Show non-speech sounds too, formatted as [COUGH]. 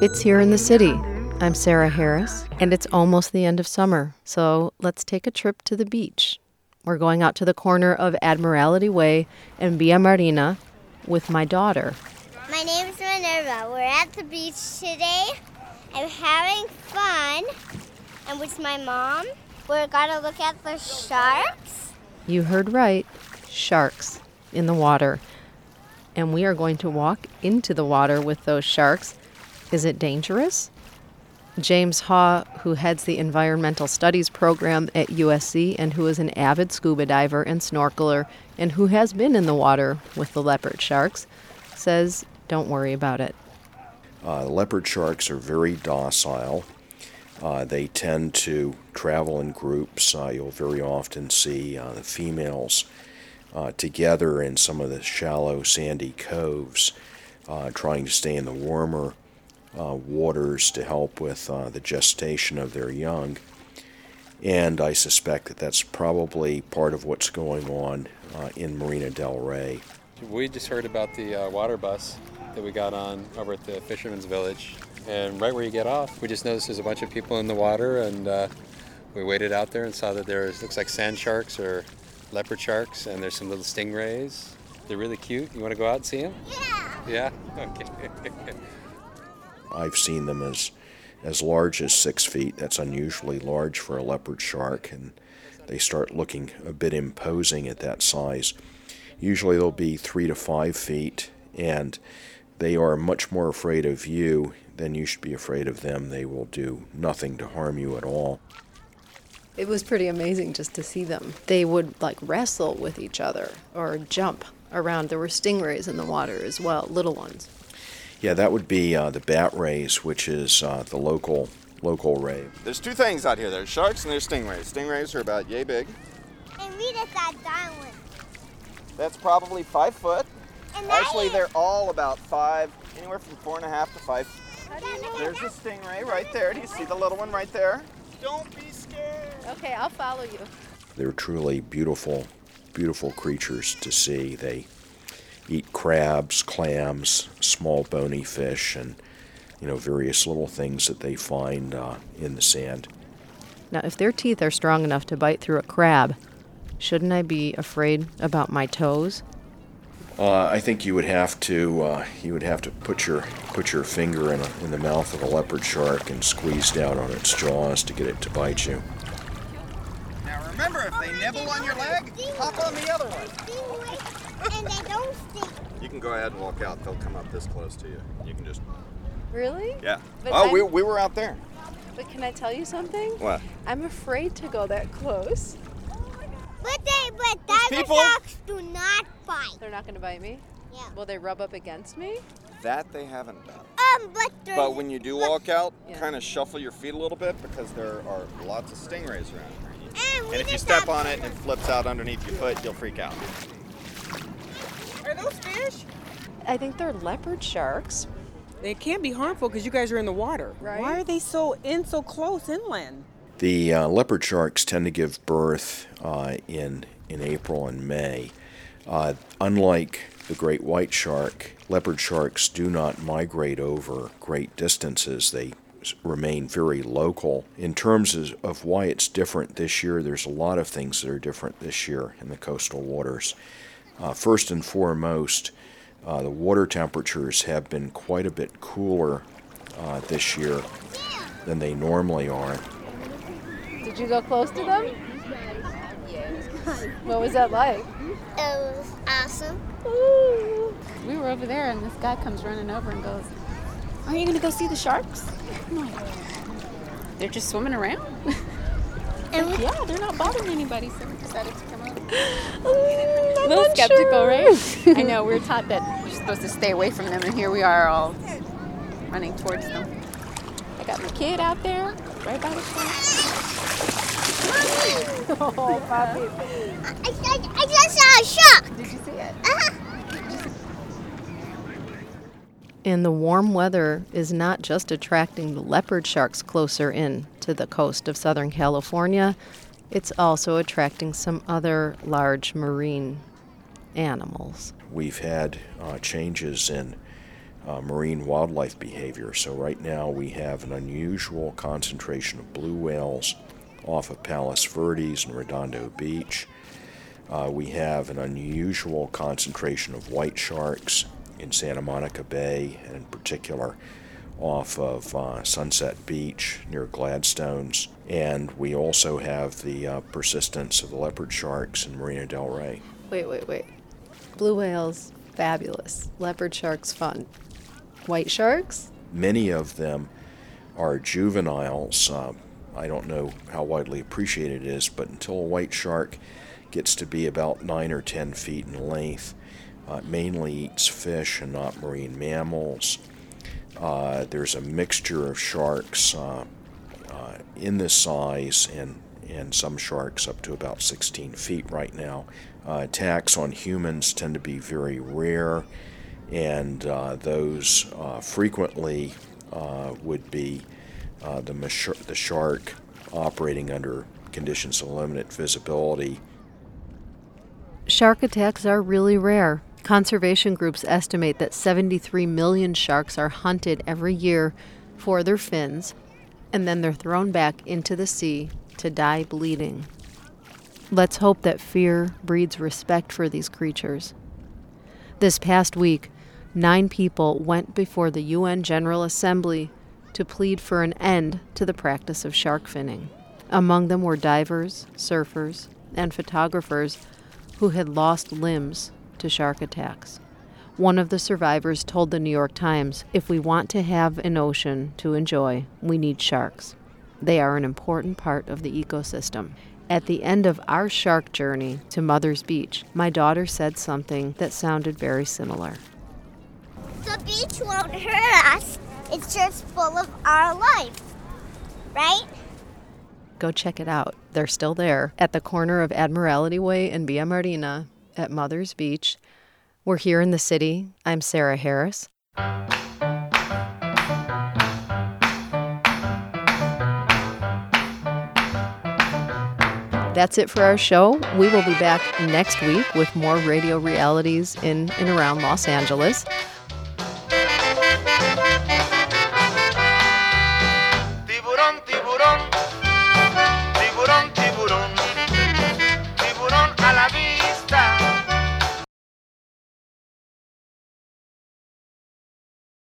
It's here in the city. I'm Sarah Harris, and it's almost the end of summer, so let's take a trip to the beach. We're going out to the corner of Admiralty Way and Via Marina with my daughter. My name is Minerva. We're at the beach today. I'm having fun. I'm with my mom. We're gonna look at the sharks. You heard right sharks in the water. And we are going to walk into the water with those sharks. Is it dangerous? James Haw, who heads the Environmental Studies program at USC and who is an avid scuba diver and snorkeler and who has been in the water with the leopard sharks, says don't worry about it. Uh, leopard sharks are very docile. Uh, they tend to travel in groups. Uh, you'll very often see uh, the females uh, together in some of the shallow, sandy coves, uh, trying to stay in the warmer Uh, waters to help with uh, the gestation of their young. And I suspect that that's probably part of what's going on uh, in Marina del Rey. We just heard about the water bus that we got on over at the Fisherman's Village. And right where you get off, we just noticed there's a bunch of people in the water, and uh, we waited out there and saw that there looks like sand sharks or leopard sharks, and there's some little stingrays. They're really cute. You want to go out and see them? Yeah. Yeah. [LAUGHS] Okay. I've seen them as as large as six feet. That's unusually large for a leopard shark, and they start looking a bit imposing at that size. Usually they'll be three to five feet, and they are much more afraid of you than you should be afraid of them. They will do nothing to harm you at all. It was pretty amazing just to see them. They would like wrestle with each other or jump around. There were stingrays in the water as well, little ones. Yeah, that would be uh, the bat rays, which is uh, the local local ray. There's two things out here. There's sharks and there's stingrays. Stingrays are about yay big. And we just got that one. That's probably five foot. And Actually, is- they're all about five, anywhere from four and a half to five. How do There's a stingray right there. Do you see the little one right there? Don't be scared. Okay, I'll follow you. They're truly beautiful, beautiful creatures to see. They eat crabs, clams, small bony fish, and you know various little things that they find uh, in the sand. Now, if their teeth are strong enough to bite through a crab, shouldn't I be afraid about my toes? Uh, I think you would have to uh, you would have to put your put your finger in, a, in the mouth of a leopard shark and squeeze down on its jaws to get it to bite you. Now remember, if they nibble on your leg, hop on the other one. Stingray, and they don't sting. You can go ahead and walk out. They'll come up this close to you. You can just. Really? Yeah. But oh, we, I'm- we were out there. But can I tell you something? What? I'm afraid to go that close. But they, but There's diamond people. sharks do not bite. They're not going to bite me? Yeah. Will they rub up against me? That they haven't done. Um, but But when you do walk out, Yeah. kind of shuffle your feet a little bit because there are lots of stingrays around here. and, And if you step on it and it flips out underneath your foot, you'll freak out. Are those fish? I think they're leopard sharks. They can't be harmful because you guys are in the water. Right. Why are they so in so close inland? The uh, leopard sharks tend to give birth uh, in in April and May. Uh, unlike the great white shark, leopard sharks do not migrate over great distances. They remain very local. In terms of, of why it's different this year, there's a lot of things that are different this year in the coastal waters. Uh, first and foremost, uh, the water temperatures have been quite a bit cooler uh, this year than they normally are. Did you go close to them? Yes. What was that like? It was awesome. We were over there, and this guy comes running over and goes, "Aren't you gonna go see the sharks?" I'm like, "They're just swimming around." [LAUGHS] And we, yeah, they're not bothering anybody, so we decided to come over. A little skeptical, right? [LAUGHS] I know. We are taught that we're supposed to stay away from them, and here we are, all running towards them. I got my kid out there, right by the shark. [LAUGHS] oh, Bobby. I, I, I just saw a shark. Did you see it? Uh-huh. And the warm weather is not just attracting the leopard sharks closer in to the coast of Southern California, it's also attracting some other large marine animals. We've had uh, changes in uh, marine wildlife behavior. So, right now we have an unusual concentration of blue whales off of Palos Verdes and Redondo Beach. Uh, we have an unusual concentration of white sharks in Santa Monica Bay, and in particular off of uh, Sunset Beach near Gladstones. And we also have the uh, persistence of the leopard sharks in Marina Del Rey. Wait, wait, wait. Blue whales, fabulous. Leopard sharks, fun. White sharks? Many of them are juveniles. Uh, I don't know how widely appreciated it is, but until a white shark gets to be about 9 or 10 feet in length, uh, it mainly eats fish and not marine mammals. Uh, there's a mixture of sharks uh, uh, in this size and, and some sharks up to about 16 feet right now. Uh, attacks on humans tend to be very rare, and uh, those frequently would be the, the shark operating under conditions of limited visibility. Shark attacks are really rare. Conservation groups estimate that 73 million sharks are hunted every year for their fins, and then they're thrown back into the sea to die bleeding. Let's hope that fear breeds respect for these creatures. This past week, nine people went before the UN General Assembly to plead for an end to the practice of shark finning. Among them were divers, surfers, and photographers who had lost limbs to shark attacks. One of the survivors told the New York Times if we want to have an ocean to enjoy, we need sharks. They are an important part of the ecosystem. At the end of our shark journey to Mother's Beach, my daughter said something that sounded very similar. The beach won't hurt us, it's just full of our life, right? Go check it out. They're still there at the corner of Admiralty Way and Via Marina at Mother's Beach. We're here in the city. I'm Sarah Harris. That's it for our show. We will be back next week with more radio realities in and around Los Angeles.